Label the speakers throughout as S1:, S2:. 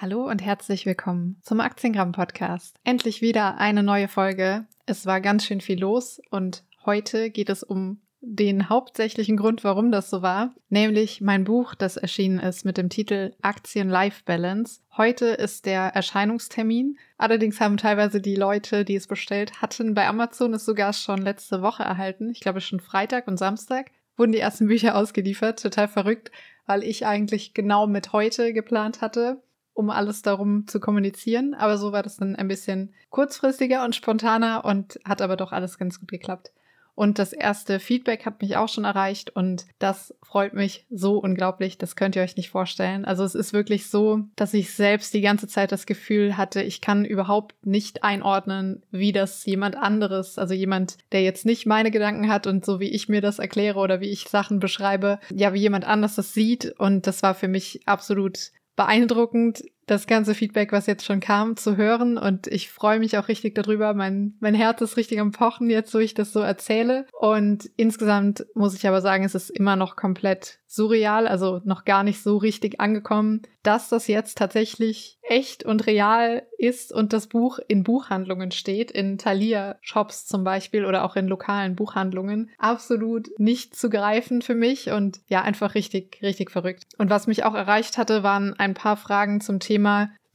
S1: Hallo und herzlich willkommen zum Aktiengramm Podcast. Endlich wieder eine neue Folge. Es war ganz schön viel los und heute geht es um den hauptsächlichen Grund, warum das so war, nämlich mein Buch, das erschienen ist mit dem Titel Aktien Life Balance. Heute ist der Erscheinungstermin. Allerdings haben teilweise die Leute, die es bestellt hatten, bei Amazon es sogar schon letzte Woche erhalten. Ich glaube schon Freitag und Samstag wurden die ersten Bücher ausgeliefert. Total verrückt, weil ich eigentlich genau mit heute geplant hatte um alles darum zu kommunizieren. Aber so war das dann ein bisschen kurzfristiger und spontaner und hat aber doch alles ganz gut geklappt. Und das erste Feedback hat mich auch schon erreicht und das freut mich so unglaublich. Das könnt ihr euch nicht vorstellen. Also es ist wirklich so, dass ich selbst die ganze Zeit das Gefühl hatte, ich kann überhaupt nicht einordnen, wie das jemand anderes, also jemand, der jetzt nicht meine Gedanken hat und so wie ich mir das erkläre oder wie ich Sachen beschreibe, ja, wie jemand anders das sieht. Und das war für mich absolut beeindruckend, das ganze Feedback, was jetzt schon kam, zu hören. Und ich freue mich auch richtig darüber. Mein, mein Herz ist richtig am Pochen jetzt, wo ich das so erzähle. Und insgesamt muss ich aber sagen, es ist immer noch komplett surreal, also noch gar nicht so richtig angekommen, dass das jetzt tatsächlich echt und real ist und das Buch in Buchhandlungen steht, in Thalia-Shops zum Beispiel oder auch in lokalen Buchhandlungen. Absolut nicht zu greifen für mich und ja, einfach richtig, richtig verrückt. Und was mich auch erreicht hatte, waren ein paar Fragen zum Thema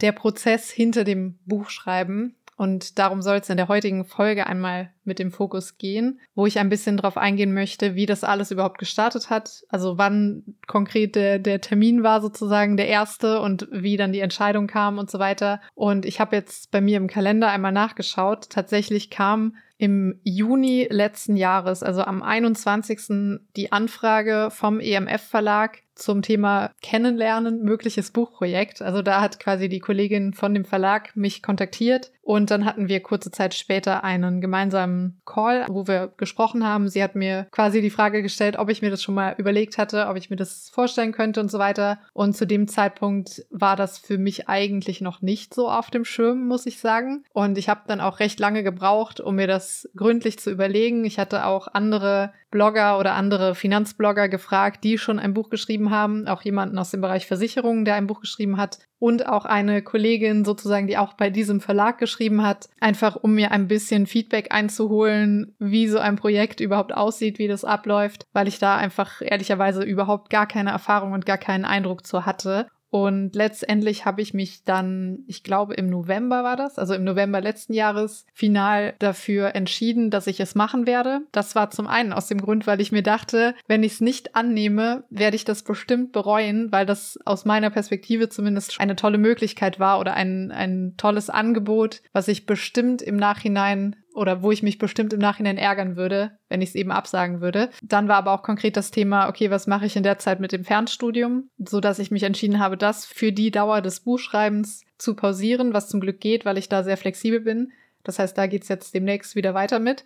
S1: der Prozess hinter dem Buchschreiben. Und darum soll es in der heutigen Folge einmal mit dem Fokus gehen, wo ich ein bisschen darauf eingehen möchte, wie das alles überhaupt gestartet hat. Also wann konkret der, der Termin war sozusagen der erste und wie dann die Entscheidung kam und so weiter. Und ich habe jetzt bei mir im Kalender einmal nachgeschaut. Tatsächlich kam im Juni letzten Jahres, also am 21. die Anfrage vom EMF Verlag zum Thema Kennenlernen, mögliches Buchprojekt. Also da hat quasi die Kollegin von dem Verlag mich kontaktiert und dann hatten wir kurze Zeit später einen gemeinsamen Call, wo wir gesprochen haben. Sie hat mir quasi die Frage gestellt, ob ich mir das schon mal überlegt hatte, ob ich mir das vorstellen könnte und so weiter. Und zu dem Zeitpunkt war das für mich eigentlich noch nicht so auf dem Schirm, muss ich sagen. Und ich habe dann auch recht lange gebraucht, um mir das gründlich zu überlegen. Ich hatte auch andere Blogger oder andere Finanzblogger gefragt, die schon ein Buch geschrieben haben, auch jemanden aus dem Bereich Versicherungen, der ein Buch geschrieben hat und auch eine Kollegin sozusagen, die auch bei diesem Verlag geschrieben hat, einfach um mir ein bisschen Feedback einzuholen, wie so ein Projekt überhaupt aussieht, wie das abläuft, weil ich da einfach ehrlicherweise überhaupt gar keine Erfahrung und gar keinen Eindruck zu hatte. Und letztendlich habe ich mich dann, ich glaube im November war das, also im November letzten Jahres, final dafür entschieden, dass ich es machen werde. Das war zum einen aus dem Grund, weil ich mir dachte, wenn ich es nicht annehme, werde ich das bestimmt bereuen, weil das aus meiner Perspektive zumindest eine tolle Möglichkeit war oder ein, ein tolles Angebot, was ich bestimmt im Nachhinein oder wo ich mich bestimmt im Nachhinein ärgern würde, wenn ich es eben absagen würde. Dann war aber auch konkret das Thema, okay, was mache ich in der Zeit mit dem Fernstudium, so dass ich mich entschieden habe, das für die Dauer des Buchschreibens zu pausieren, was zum Glück geht, weil ich da sehr flexibel bin. Das heißt, da geht's jetzt demnächst wieder weiter mit.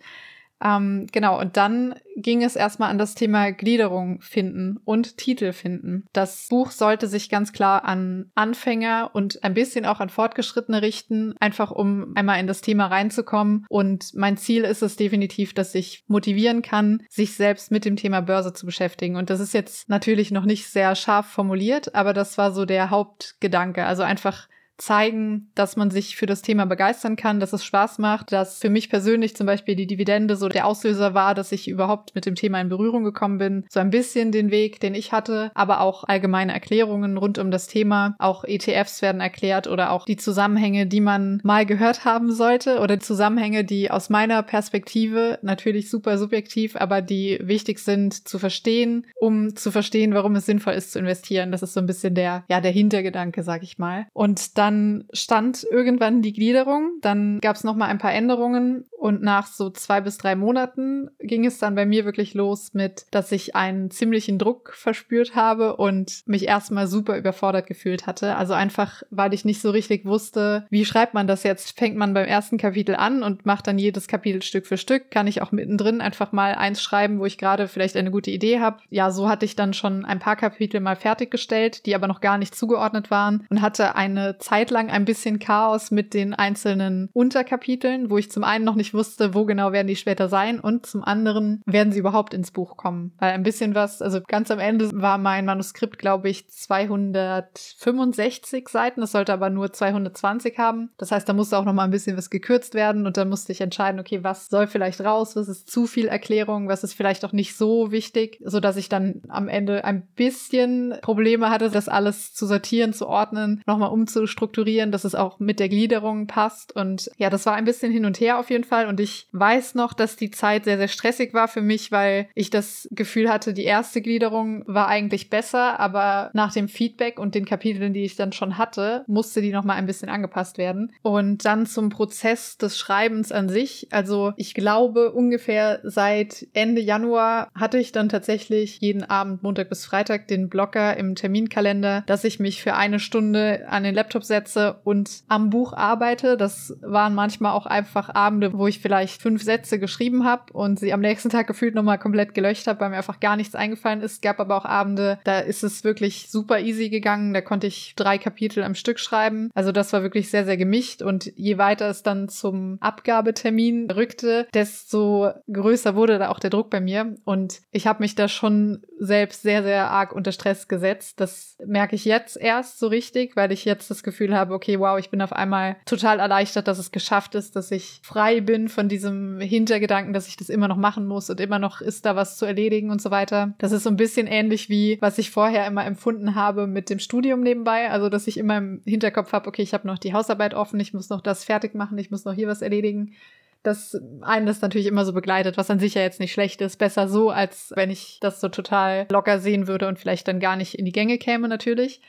S1: Ähm, genau, und dann ging es erstmal an das Thema Gliederung finden und Titel finden. Das Buch sollte sich ganz klar an Anfänger und ein bisschen auch an Fortgeschrittene richten, einfach um einmal in das Thema reinzukommen. Und mein Ziel ist es definitiv, dass ich motivieren kann, sich selbst mit dem Thema Börse zu beschäftigen. Und das ist jetzt natürlich noch nicht sehr scharf formuliert, aber das war so der Hauptgedanke. Also einfach zeigen, dass man sich für das Thema begeistern kann, dass es Spaß macht, dass für mich persönlich zum Beispiel die Dividende so der Auslöser war, dass ich überhaupt mit dem Thema in Berührung gekommen bin. So ein bisschen den Weg, den ich hatte, aber auch allgemeine Erklärungen rund um das Thema. Auch ETFs werden erklärt oder auch die Zusammenhänge, die man mal gehört haben sollte oder Zusammenhänge, die aus meiner Perspektive natürlich super subjektiv, aber die wichtig sind zu verstehen, um zu verstehen, warum es sinnvoll ist zu investieren. Das ist so ein bisschen der, ja, der Hintergedanke, sag ich mal. Und dann dann stand irgendwann die Gliederung, dann gab es noch mal ein paar Änderungen und nach so zwei bis drei Monaten ging es dann bei mir wirklich los mit, dass ich einen ziemlichen Druck verspürt habe und mich erstmal super überfordert gefühlt hatte. Also einfach, weil ich nicht so richtig wusste, wie schreibt man das jetzt? Fängt man beim ersten Kapitel an und macht dann jedes Kapitel Stück für Stück? Kann ich auch mittendrin einfach mal eins schreiben, wo ich gerade vielleicht eine gute Idee habe? Ja, so hatte ich dann schon ein paar Kapitel mal fertiggestellt, die aber noch gar nicht zugeordnet waren und hatte eine Zeit lang ein bisschen Chaos mit den einzelnen Unterkapiteln, wo ich zum einen noch nicht wusste, wo genau werden die später sein und zum anderen werden sie überhaupt ins Buch kommen. Weil ein bisschen was, also ganz am Ende war mein Manuskript, glaube ich, 265 Seiten. Das sollte aber nur 220 haben. Das heißt, da musste auch noch mal ein bisschen was gekürzt werden und dann musste ich entscheiden, okay, was soll vielleicht raus, was ist zu viel Erklärung, was ist vielleicht auch nicht so wichtig, so dass ich dann am Ende ein bisschen Probleme hatte, das alles zu sortieren, zu ordnen, nochmal umzustrukturieren, dass es auch mit der Gliederung passt. Und ja, das war ein bisschen hin und her auf jeden Fall. Und ich weiß noch, dass die Zeit sehr, sehr stressig war für mich, weil ich das Gefühl hatte, die erste Gliederung war eigentlich besser, aber nach dem Feedback und den Kapiteln, die ich dann schon hatte, musste die nochmal ein bisschen angepasst werden. Und dann zum Prozess des Schreibens an sich. Also ich glaube, ungefähr seit Ende Januar hatte ich dann tatsächlich jeden Abend, Montag bis Freitag, den Blocker im Terminkalender, dass ich mich für eine Stunde an den Laptop setze und am Buch arbeite. Das waren manchmal auch einfach Abende, wo ich vielleicht fünf Sätze geschrieben habe und sie am nächsten Tag gefühlt nochmal komplett gelöscht habe, weil mir einfach gar nichts eingefallen ist. Gab aber auch Abende, da ist es wirklich super easy gegangen. Da konnte ich drei Kapitel am Stück schreiben. Also das war wirklich sehr, sehr gemischt. Und je weiter es dann zum Abgabetermin rückte, desto größer wurde da auch der Druck bei mir. Und ich habe mich da schon selbst sehr, sehr arg unter Stress gesetzt. Das merke ich jetzt erst so richtig, weil ich jetzt das Gefühl habe, okay, wow, ich bin auf einmal total erleichtert, dass es geschafft ist, dass ich frei bin von diesem Hintergedanken, dass ich das immer noch machen muss und immer noch ist da was zu erledigen und so weiter. Das ist so ein bisschen ähnlich wie, was ich vorher immer empfunden habe mit dem Studium nebenbei. Also, dass ich immer im Hinterkopf habe, okay, ich habe noch die Hausarbeit offen, ich muss noch das fertig machen, ich muss noch hier was erledigen dass einen das natürlich immer so begleitet, was an sich ja jetzt nicht schlecht ist. Besser so, als wenn ich das so total locker sehen würde und vielleicht dann gar nicht in die Gänge käme, natürlich.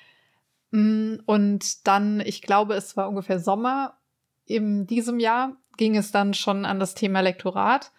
S1: Mm, und dann, ich glaube, es war ungefähr Sommer in diesem Jahr, ging es dann schon an das Thema Lektorat.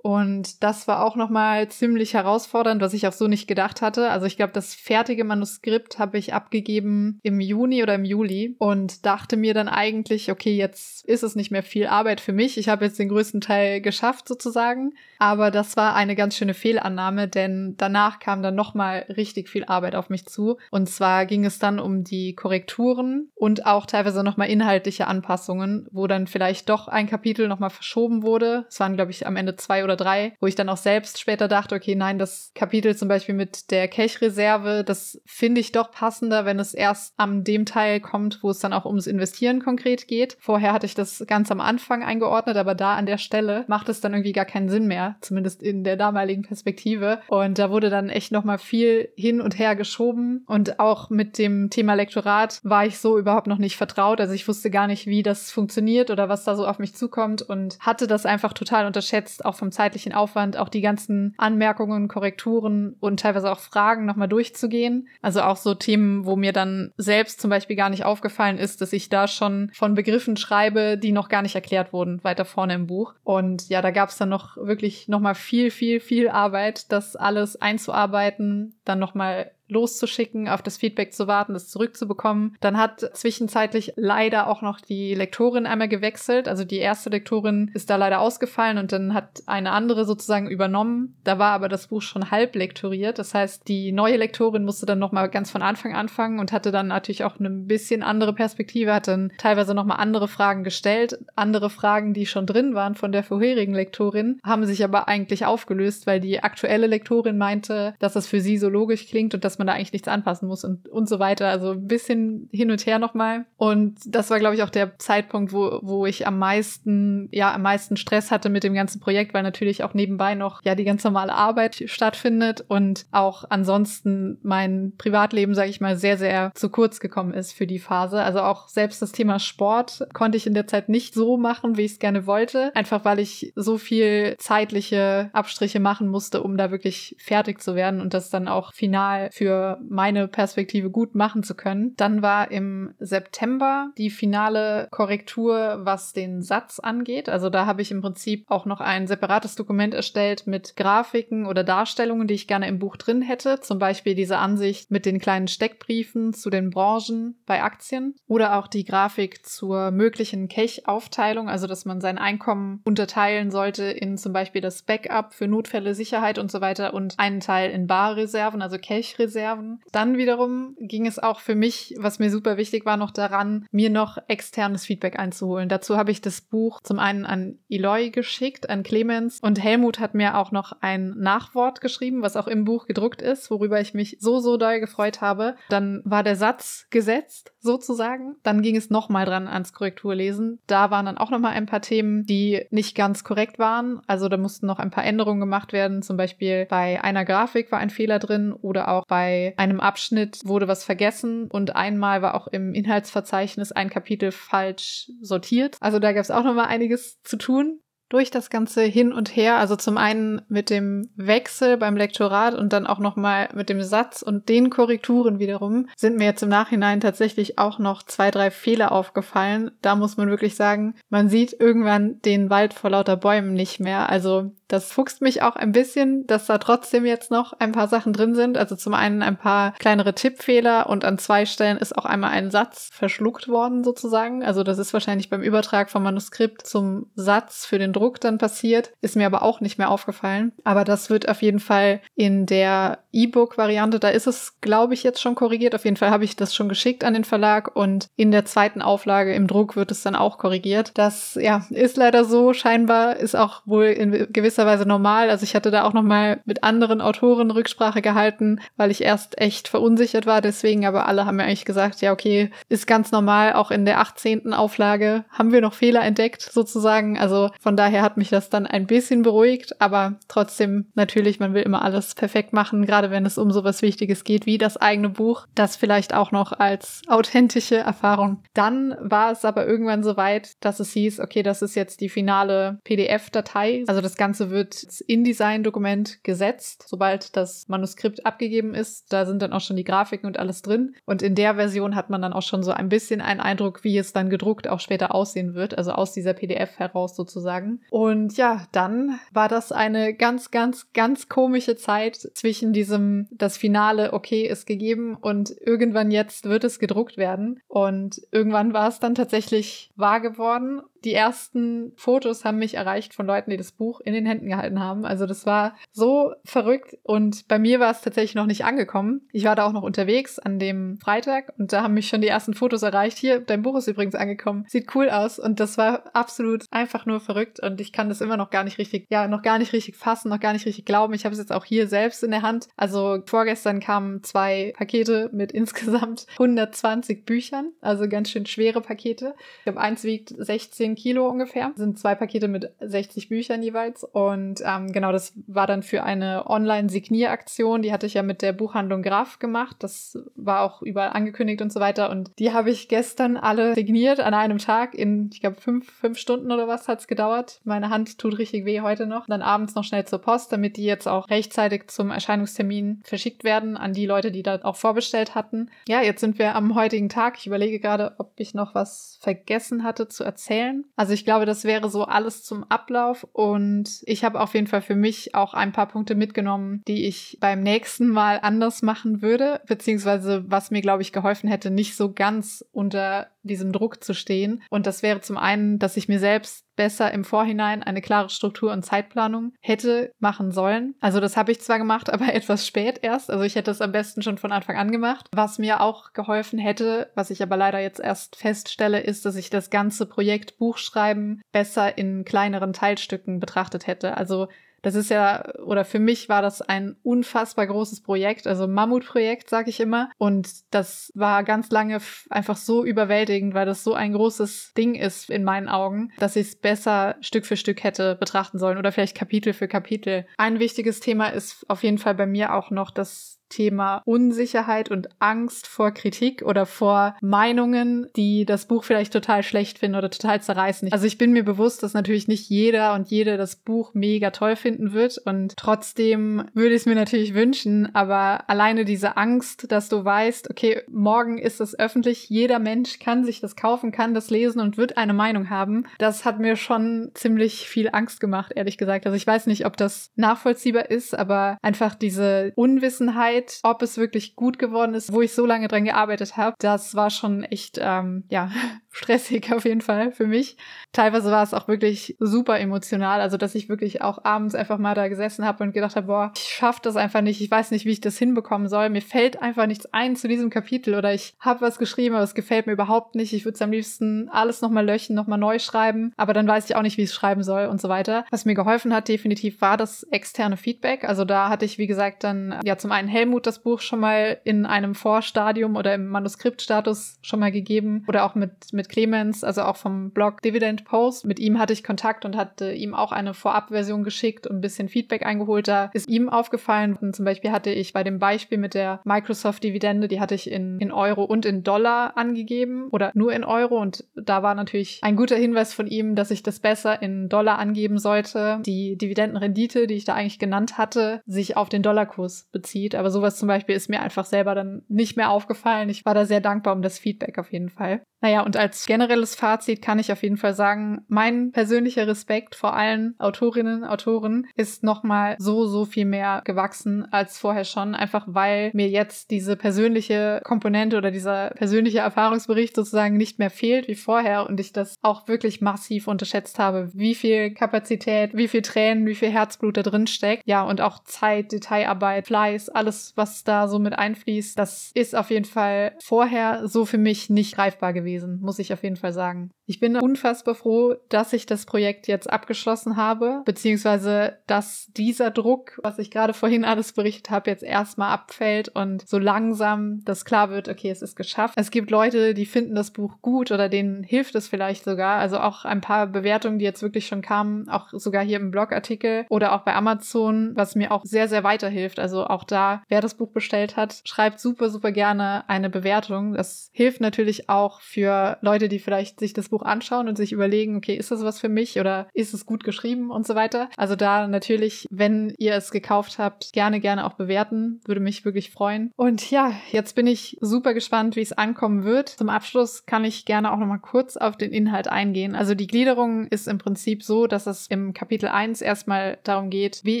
S1: Und das war auch nochmal ziemlich herausfordernd, was ich auch so nicht gedacht hatte. Also ich glaube, das fertige Manuskript habe ich abgegeben im Juni oder im Juli und dachte mir dann eigentlich, okay, jetzt ist es nicht mehr viel Arbeit für mich. Ich habe jetzt den größten Teil geschafft sozusagen. Aber das war eine ganz schöne Fehlannahme, denn danach kam dann nochmal richtig viel Arbeit auf mich zu. Und zwar ging es dann um die Korrekturen und auch teilweise nochmal inhaltliche Anpassungen, wo dann vielleicht doch ein Kapitel nochmal verschoben wurde. Es waren, glaube ich, am Ende zwei oder drei, wo ich dann auch selbst später dachte, okay, nein, das Kapitel zum Beispiel mit der Cash-Reserve, das finde ich doch passender, wenn es erst am dem Teil kommt, wo es dann auch ums Investieren konkret geht. Vorher hatte ich das ganz am Anfang eingeordnet, aber da an der Stelle macht es dann irgendwie gar keinen Sinn mehr, zumindest in der damaligen Perspektive. Und da wurde dann echt nochmal viel hin und her geschoben. Und auch mit dem Thema Lektorat war ich so überhaupt noch nicht vertraut. Also ich wusste gar nicht, wie das funktioniert oder was da so auf mich zukommt und hatte das einfach total unterschätzt, auch vom zeitlichen Aufwand, auch die ganzen Anmerkungen, Korrekturen und teilweise auch Fragen nochmal durchzugehen. Also auch so Themen, wo mir dann selbst zum Beispiel gar nicht aufgefallen ist, dass ich da schon von Begriffen schreibe, die noch gar nicht erklärt wurden, weiter vorne im Buch. Und ja, da gab es dann noch wirklich nochmal viel, viel, viel Arbeit, das alles einzuarbeiten, dann nochmal loszuschicken, auf das Feedback zu warten, das zurückzubekommen. Dann hat zwischenzeitlich leider auch noch die Lektorin einmal gewechselt. Also die erste Lektorin ist da leider ausgefallen und dann hat eine andere sozusagen übernommen. Da war aber das Buch schon halb lektoriert. Das heißt, die neue Lektorin musste dann nochmal ganz von Anfang anfangen und hatte dann natürlich auch eine bisschen andere Perspektive, hat dann teilweise nochmal andere Fragen gestellt. Andere Fragen, die schon drin waren von der vorherigen Lektorin, haben sich aber eigentlich aufgelöst, weil die aktuelle Lektorin meinte, dass es für sie so logisch klingt und dass man da eigentlich nichts anpassen muss und, und so weiter. Also ein bisschen hin und her nochmal. Und das war, glaube ich, auch der Zeitpunkt, wo, wo ich am meisten, ja, am meisten Stress hatte mit dem ganzen Projekt, weil natürlich auch nebenbei noch, ja, die ganz normale Arbeit stattfindet und auch ansonsten mein Privatleben, sage ich mal, sehr, sehr zu kurz gekommen ist für die Phase. Also auch selbst das Thema Sport konnte ich in der Zeit nicht so machen, wie ich es gerne wollte. Einfach weil ich so viel zeitliche Abstriche machen musste, um da wirklich fertig zu werden und das dann auch final für für meine Perspektive gut machen zu können. Dann war im September die finale Korrektur, was den Satz angeht. Also da habe ich im Prinzip auch noch ein separates Dokument erstellt mit Grafiken oder Darstellungen, die ich gerne im Buch drin hätte. Zum Beispiel diese Ansicht mit den kleinen Steckbriefen zu den Branchen bei Aktien oder auch die Grafik zur möglichen Cache-Aufteilung, also dass man sein Einkommen unterteilen sollte in zum Beispiel das Backup für Notfälle, Sicherheit und so weiter und einen Teil in Barreserven, also Cache-Reserven Reserven. Dann wiederum ging es auch für mich, was mir super wichtig war, noch daran, mir noch externes Feedback einzuholen. Dazu habe ich das Buch zum einen an Eloy geschickt, an Clemens und Helmut hat mir auch noch ein Nachwort geschrieben, was auch im Buch gedruckt ist, worüber ich mich so, so doll gefreut habe. Dann war der Satz gesetzt, sozusagen. Dann ging es nochmal dran ans Korrekturlesen. Da waren dann auch nochmal ein paar Themen, die nicht ganz korrekt waren. Also da mussten noch ein paar Änderungen gemacht werden. Zum Beispiel bei einer Grafik war ein Fehler drin oder auch bei einem Abschnitt wurde was vergessen und einmal war auch im Inhaltsverzeichnis ein Kapitel falsch sortiert. Also da gab es auch nochmal einiges zu tun durch das ganze Hin und Her, also zum einen mit dem Wechsel beim Lektorat und dann auch nochmal mit dem Satz und den Korrekturen wiederum, sind mir jetzt im Nachhinein tatsächlich auch noch zwei, drei Fehler aufgefallen. Da muss man wirklich sagen, man sieht irgendwann den Wald vor lauter Bäumen nicht mehr. Also das fuchst mich auch ein bisschen, dass da trotzdem jetzt noch ein paar Sachen drin sind. Also zum einen ein paar kleinere Tippfehler und an zwei Stellen ist auch einmal ein Satz verschluckt worden sozusagen. Also das ist wahrscheinlich beim Übertrag vom Manuskript zum Satz für den Druck dann passiert. Ist mir aber auch nicht mehr aufgefallen. Aber das wird auf jeden Fall in der E-Book-Variante, da ist es, glaube ich, jetzt schon korrigiert. Auf jeden Fall habe ich das schon geschickt an den Verlag und in der zweiten Auflage im Druck wird es dann auch korrigiert. Das ja ist leider so. Scheinbar ist auch wohl in gewisser gewisser Weise normal. Also ich hatte da auch noch mal mit anderen Autoren Rücksprache gehalten, weil ich erst echt verunsichert war. Deswegen, aber alle haben mir eigentlich gesagt, ja, okay, ist ganz normal. Auch in der 18. Auflage haben wir noch Fehler entdeckt, sozusagen. Also von daher hat mich das dann ein bisschen beruhigt. Aber trotzdem, natürlich, man will immer alles perfekt machen, gerade wenn es um sowas Wichtiges geht wie das eigene Buch. Das vielleicht auch noch als authentische Erfahrung. Dann war es aber irgendwann so weit, dass es hieß, okay, das ist jetzt die finale PDF-Datei. Also das Ganze wird ins InDesign-Dokument gesetzt, sobald das Manuskript abgegeben ist. Da sind dann auch schon die Grafiken und alles drin. Und in der Version hat man dann auch schon so ein bisschen einen Eindruck, wie es dann gedruckt auch später aussehen wird, also aus dieser PDF heraus sozusagen. Und ja, dann war das eine ganz, ganz, ganz komische Zeit zwischen diesem, das Finale, okay, ist gegeben und irgendwann jetzt wird es gedruckt werden. Und irgendwann war es dann tatsächlich wahr geworden die ersten Fotos haben mich erreicht von Leuten, die das Buch in den Händen gehalten haben. Also das war so verrückt und bei mir war es tatsächlich noch nicht angekommen. Ich war da auch noch unterwegs an dem Freitag und da haben mich schon die ersten Fotos erreicht. Hier, dein Buch ist übrigens angekommen. Sieht cool aus und das war absolut einfach nur verrückt und ich kann das immer noch gar nicht richtig, ja, noch gar nicht richtig fassen, noch gar nicht richtig glauben. Ich habe es jetzt auch hier selbst in der Hand. Also vorgestern kamen zwei Pakete mit insgesamt 120 Büchern, also ganz schön schwere Pakete. Ich glaube, eins wiegt 16 10 Kilo ungefähr. Das sind zwei Pakete mit 60 Büchern jeweils. Und ähm, genau, das war dann für eine Online-Signieraktion. Die hatte ich ja mit der Buchhandlung Graf gemacht. Das war auch überall angekündigt und so weiter. Und die habe ich gestern alle signiert an einem Tag. In, ich glaube, fünf, fünf Stunden oder was hat es gedauert. Meine Hand tut richtig weh heute noch. Dann abends noch schnell zur Post, damit die jetzt auch rechtzeitig zum Erscheinungstermin verschickt werden an die Leute, die da auch vorbestellt hatten. Ja, jetzt sind wir am heutigen Tag. Ich überlege gerade, ob ich noch was vergessen hatte zu erzählen. Also ich glaube, das wäre so alles zum Ablauf. Und ich habe auf jeden Fall für mich auch ein paar Punkte mitgenommen, die ich beim nächsten Mal anders machen würde, beziehungsweise was mir, glaube ich, geholfen hätte, nicht so ganz unter diesem Druck zu stehen. Und das wäre zum einen, dass ich mir selbst besser im Vorhinein eine klare Struktur und Zeitplanung hätte machen sollen. Also das habe ich zwar gemacht, aber etwas spät erst. Also ich hätte es am besten schon von Anfang an gemacht. Was mir auch geholfen hätte, was ich aber leider jetzt erst feststelle, ist, dass ich das ganze Projekt Buchschreiben besser in kleineren Teilstücken betrachtet hätte. Also das ist ja, oder für mich war das ein unfassbar großes Projekt, also Mammutprojekt, sag ich immer. Und das war ganz lange einfach so überwältigend, weil das so ein großes Ding ist in meinen Augen, dass ich es besser Stück für Stück hätte betrachten sollen oder vielleicht Kapitel für Kapitel. Ein wichtiges Thema ist auf jeden Fall bei mir auch noch das Thema Unsicherheit und Angst vor Kritik oder vor Meinungen, die das Buch vielleicht total schlecht finden oder total zerreißen. Also ich bin mir bewusst, dass natürlich nicht jeder und jede das Buch mega toll finden wird und trotzdem würde ich es mir natürlich wünschen, aber alleine diese Angst, dass du weißt, okay, morgen ist es öffentlich, jeder Mensch kann sich das kaufen, kann das lesen und wird eine Meinung haben, das hat mir schon ziemlich viel Angst gemacht, ehrlich gesagt. Also ich weiß nicht, ob das nachvollziehbar ist, aber einfach diese Unwissenheit Zeit, ob es wirklich gut geworden ist, wo ich so lange dran gearbeitet habe, das war schon echt, ähm, ja, stressig auf jeden Fall für mich. Teilweise war es auch wirklich super emotional, also dass ich wirklich auch abends einfach mal da gesessen habe und gedacht habe, boah, ich schaffe das einfach nicht, ich weiß nicht, wie ich das hinbekommen soll, mir fällt einfach nichts ein zu diesem Kapitel oder ich habe was geschrieben, aber es gefällt mir überhaupt nicht, ich würde es am liebsten alles nochmal löschen, nochmal neu schreiben, aber dann weiß ich auch nicht, wie ich es schreiben soll und so weiter. Was mir geholfen hat definitiv war das externe Feedback, also da hatte ich, wie gesagt, dann ja zum einen Helmut das Buch schon mal in einem Vorstadium oder im Manuskriptstatus schon mal gegeben oder auch mit, mit Clemens, also auch vom Blog Dividend Post. Mit ihm hatte ich Kontakt und hatte ihm auch eine Vorabversion geschickt und ein bisschen Feedback eingeholt. Da ist ihm aufgefallen. Und zum Beispiel hatte ich bei dem Beispiel mit der Microsoft Dividende, die hatte ich in, in Euro und in Dollar angegeben oder nur in Euro. Und da war natürlich ein guter Hinweis von ihm, dass ich das besser in Dollar angeben sollte. Die Dividendenrendite, die ich da eigentlich genannt hatte, sich auf den Dollarkurs bezieht. Aber sowas zum Beispiel ist mir einfach selber dann nicht mehr aufgefallen. Ich war da sehr dankbar um das Feedback auf jeden Fall. Naja, und als generelles Fazit kann ich auf jeden Fall sagen, mein persönlicher Respekt vor allen Autorinnen, Autoren ist nochmal so, so viel mehr gewachsen als vorher schon, einfach weil mir jetzt diese persönliche Komponente oder dieser persönliche Erfahrungsbericht sozusagen nicht mehr fehlt wie vorher und ich das auch wirklich massiv unterschätzt habe, wie viel Kapazität, wie viel Tränen, wie viel Herzblut da drin steckt. Ja, und auch Zeit, Detailarbeit, Fleiß, alles, was da so mit einfließt, das ist auf jeden Fall vorher so für mich nicht greifbar gewesen gewesen, muss ich auf jeden Fall sagen. Ich bin unfassbar froh, dass ich das Projekt jetzt abgeschlossen habe, beziehungsweise dass dieser Druck, was ich gerade vorhin alles berichtet habe, jetzt erstmal abfällt und so langsam das klar wird, okay, es ist geschafft. Es gibt Leute, die finden das Buch gut oder denen hilft es vielleicht sogar. Also auch ein paar Bewertungen, die jetzt wirklich schon kamen, auch sogar hier im Blogartikel oder auch bei Amazon, was mir auch sehr, sehr weiterhilft. Also auch da, wer das Buch bestellt hat, schreibt super, super gerne eine Bewertung. Das hilft natürlich auch für Leute, die vielleicht sich das Buch Buch anschauen und sich überlegen, okay, ist das was für mich oder ist es gut geschrieben und so weiter. Also da natürlich, wenn ihr es gekauft habt, gerne, gerne auch bewerten. Würde mich wirklich freuen. Und ja, jetzt bin ich super gespannt, wie es ankommen wird. Zum Abschluss kann ich gerne auch nochmal kurz auf den Inhalt eingehen. Also die Gliederung ist im Prinzip so, dass es im Kapitel 1 erstmal darum geht, wie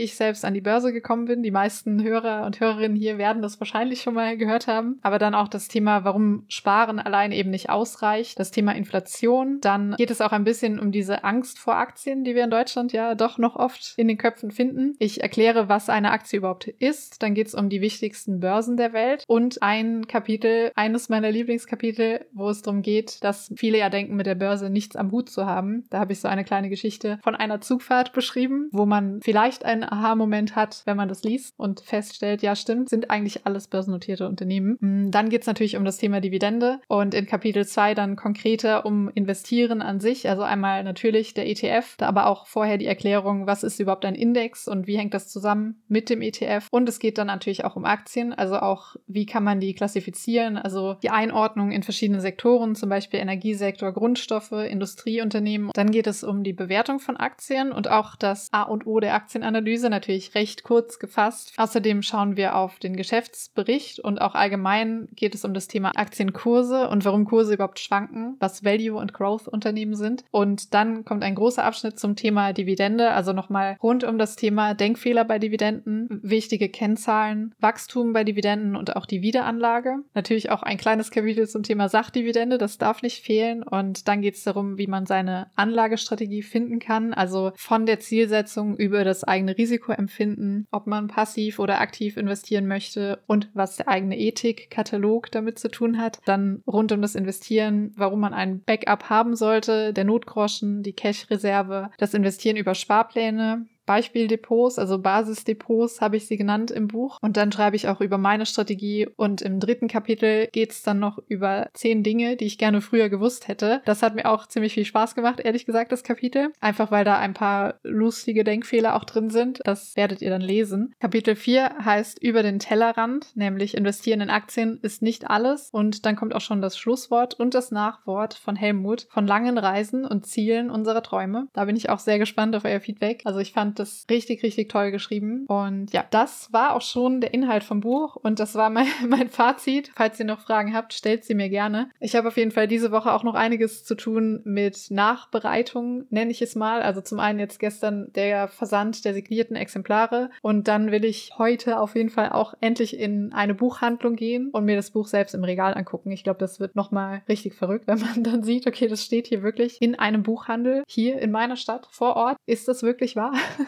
S1: ich selbst an die Börse gekommen bin. Die meisten Hörer und Hörerinnen hier werden das wahrscheinlich schon mal gehört haben. Aber dann auch das Thema, warum Sparen allein eben nicht ausreicht. Das Thema Inflation Informationen. Dann geht es auch ein bisschen um diese Angst vor Aktien, die wir in Deutschland ja doch noch oft in den Köpfen finden. Ich erkläre, was eine Aktie überhaupt ist. Dann geht es um die wichtigsten Börsen der Welt und ein Kapitel, eines meiner Lieblingskapitel, wo es darum geht, dass viele ja denken, mit der Börse nichts am Hut zu haben. Da habe ich so eine kleine Geschichte von einer Zugfahrt beschrieben, wo man vielleicht einen Aha-Moment hat, wenn man das liest und feststellt, ja stimmt, sind eigentlich alles börsennotierte Unternehmen. Hm, dann geht es natürlich um das Thema Dividende und in Kapitel 2 dann konkreter um Investitionen Investieren an sich. Also einmal natürlich der ETF, aber auch vorher die Erklärung, was ist überhaupt ein Index und wie hängt das zusammen mit dem ETF. Und es geht dann natürlich auch um Aktien, also auch wie kann man die klassifizieren, also die Einordnung in verschiedene Sektoren, zum Beispiel Energiesektor, Grundstoffe, Industrieunternehmen. Dann geht es um die Bewertung von Aktien und auch das A und O der Aktienanalyse, natürlich recht kurz gefasst. Außerdem schauen wir auf den Geschäftsbericht und auch allgemein geht es um das Thema Aktienkurse und warum Kurse überhaupt schwanken, was Value und Growth Growth-Unternehmen sind. Und dann kommt ein großer Abschnitt zum Thema Dividende, also nochmal rund um das Thema Denkfehler bei Dividenden, wichtige Kennzahlen, Wachstum bei Dividenden und auch die Wiederanlage. Natürlich auch ein kleines Kapitel zum Thema Sachdividende, das darf nicht fehlen. Und dann geht es darum, wie man seine Anlagestrategie finden kann, also von der Zielsetzung über das eigene Risikoempfinden, ob man passiv oder aktiv investieren möchte und was der eigene Ethikkatalog damit zu tun hat. Dann rund um das Investieren, warum man ein Backup hat haben sollte, der Notgroschen, die Cash-Reserve, das Investieren über Sparpläne, Beispieldepots, also Basisdepots habe ich sie genannt im Buch. Und dann schreibe ich auch über meine Strategie. Und im dritten Kapitel geht es dann noch über zehn Dinge, die ich gerne früher gewusst hätte. Das hat mir auch ziemlich viel Spaß gemacht, ehrlich gesagt, das Kapitel. Einfach weil da ein paar lustige Denkfehler auch drin sind. Das werdet ihr dann lesen. Kapitel 4 heißt über den Tellerrand, nämlich investieren in Aktien ist nicht alles. Und dann kommt auch schon das Schlusswort und das Nachwort von Helmut von langen Reisen und Zielen unserer Träume. Da bin ich auch sehr gespannt auf euer Feedback. Also ich fand das richtig, richtig toll geschrieben. Und ja, das war auch schon der Inhalt vom Buch und das war mein, mein Fazit. Falls ihr noch Fragen habt, stellt sie mir gerne. Ich habe auf jeden Fall diese Woche auch noch einiges zu tun mit Nachbereitung, nenne ich es mal. Also zum einen jetzt gestern der Versand der signierten Exemplare und dann will ich heute auf jeden Fall auch endlich in eine Buchhandlung gehen und mir das Buch selbst im Regal angucken. Ich glaube, das wird nochmal richtig verrückt, wenn man dann sieht, okay, das steht hier wirklich in einem Buchhandel hier in meiner Stadt vor Ort. Ist das wirklich wahr?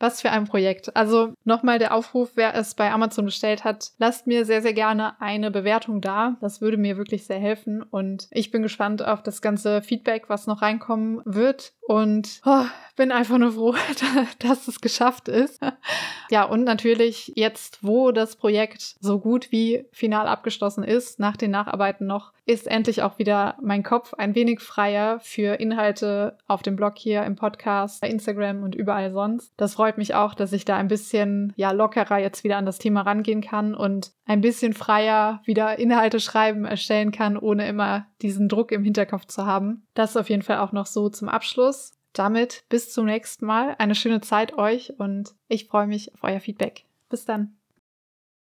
S1: Was für ein Projekt. Also nochmal der Aufruf, wer es bei Amazon bestellt hat, lasst mir sehr, sehr gerne eine Bewertung da. Das würde mir wirklich sehr helfen. Und ich bin gespannt auf das ganze Feedback, was noch reinkommen wird. Und oh, bin einfach nur froh, dass es geschafft ist. ja, und natürlich jetzt, wo das Projekt so gut wie final abgeschlossen ist, nach den Nacharbeiten noch, ist endlich auch wieder mein Kopf ein wenig freier für Inhalte auf dem Blog hier, im Podcast, bei Instagram und überall sonst. Das freut mich auch, dass ich da ein bisschen ja lockerer jetzt wieder an das Thema rangehen kann und ein bisschen freier wieder Inhalte schreiben, erstellen kann, ohne immer diesen Druck im Hinterkopf zu haben. Das auf jeden Fall auch noch so zum Abschluss. Damit bis zum nächsten Mal. Eine schöne Zeit euch und ich freue mich auf euer Feedback. Bis dann.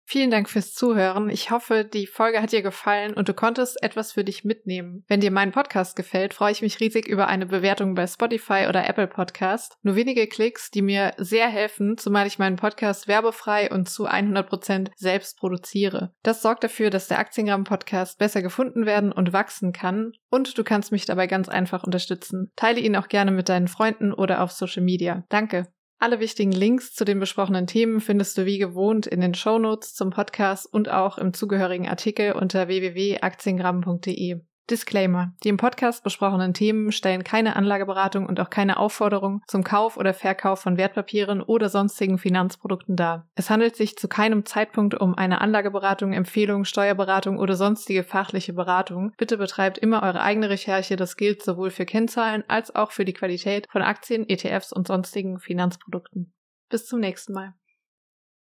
S1: Vielen Dank fürs Zuhören. Ich hoffe, die Folge hat dir gefallen und du konntest etwas für dich mitnehmen. Wenn dir mein Podcast gefällt, freue ich mich riesig über eine Bewertung bei Spotify oder Apple Podcast. Nur wenige Klicks, die mir sehr helfen, zumal ich meinen Podcast werbefrei und zu 100 Prozent selbst produziere. Das sorgt dafür, dass der Aktiengramm Podcast besser gefunden werden und wachsen kann und du kannst mich dabei ganz einfach unterstützen. Teile ihn auch gerne mit deinen Freunden oder auf Social Media. Danke. Alle wichtigen Links zu den besprochenen Themen findest du wie gewohnt in den Shownotes zum Podcast und auch im zugehörigen Artikel unter www.aktiengramm.de. Disclaimer. Die im Podcast besprochenen Themen stellen keine Anlageberatung und auch keine Aufforderung zum Kauf oder Verkauf von Wertpapieren oder sonstigen Finanzprodukten dar. Es handelt sich zu keinem Zeitpunkt um eine Anlageberatung, Empfehlung, Steuerberatung oder sonstige fachliche Beratung. Bitte betreibt immer eure eigene Recherche. Das gilt sowohl für Kennzahlen als auch für die Qualität von Aktien, ETFs und sonstigen Finanzprodukten. Bis zum nächsten Mal.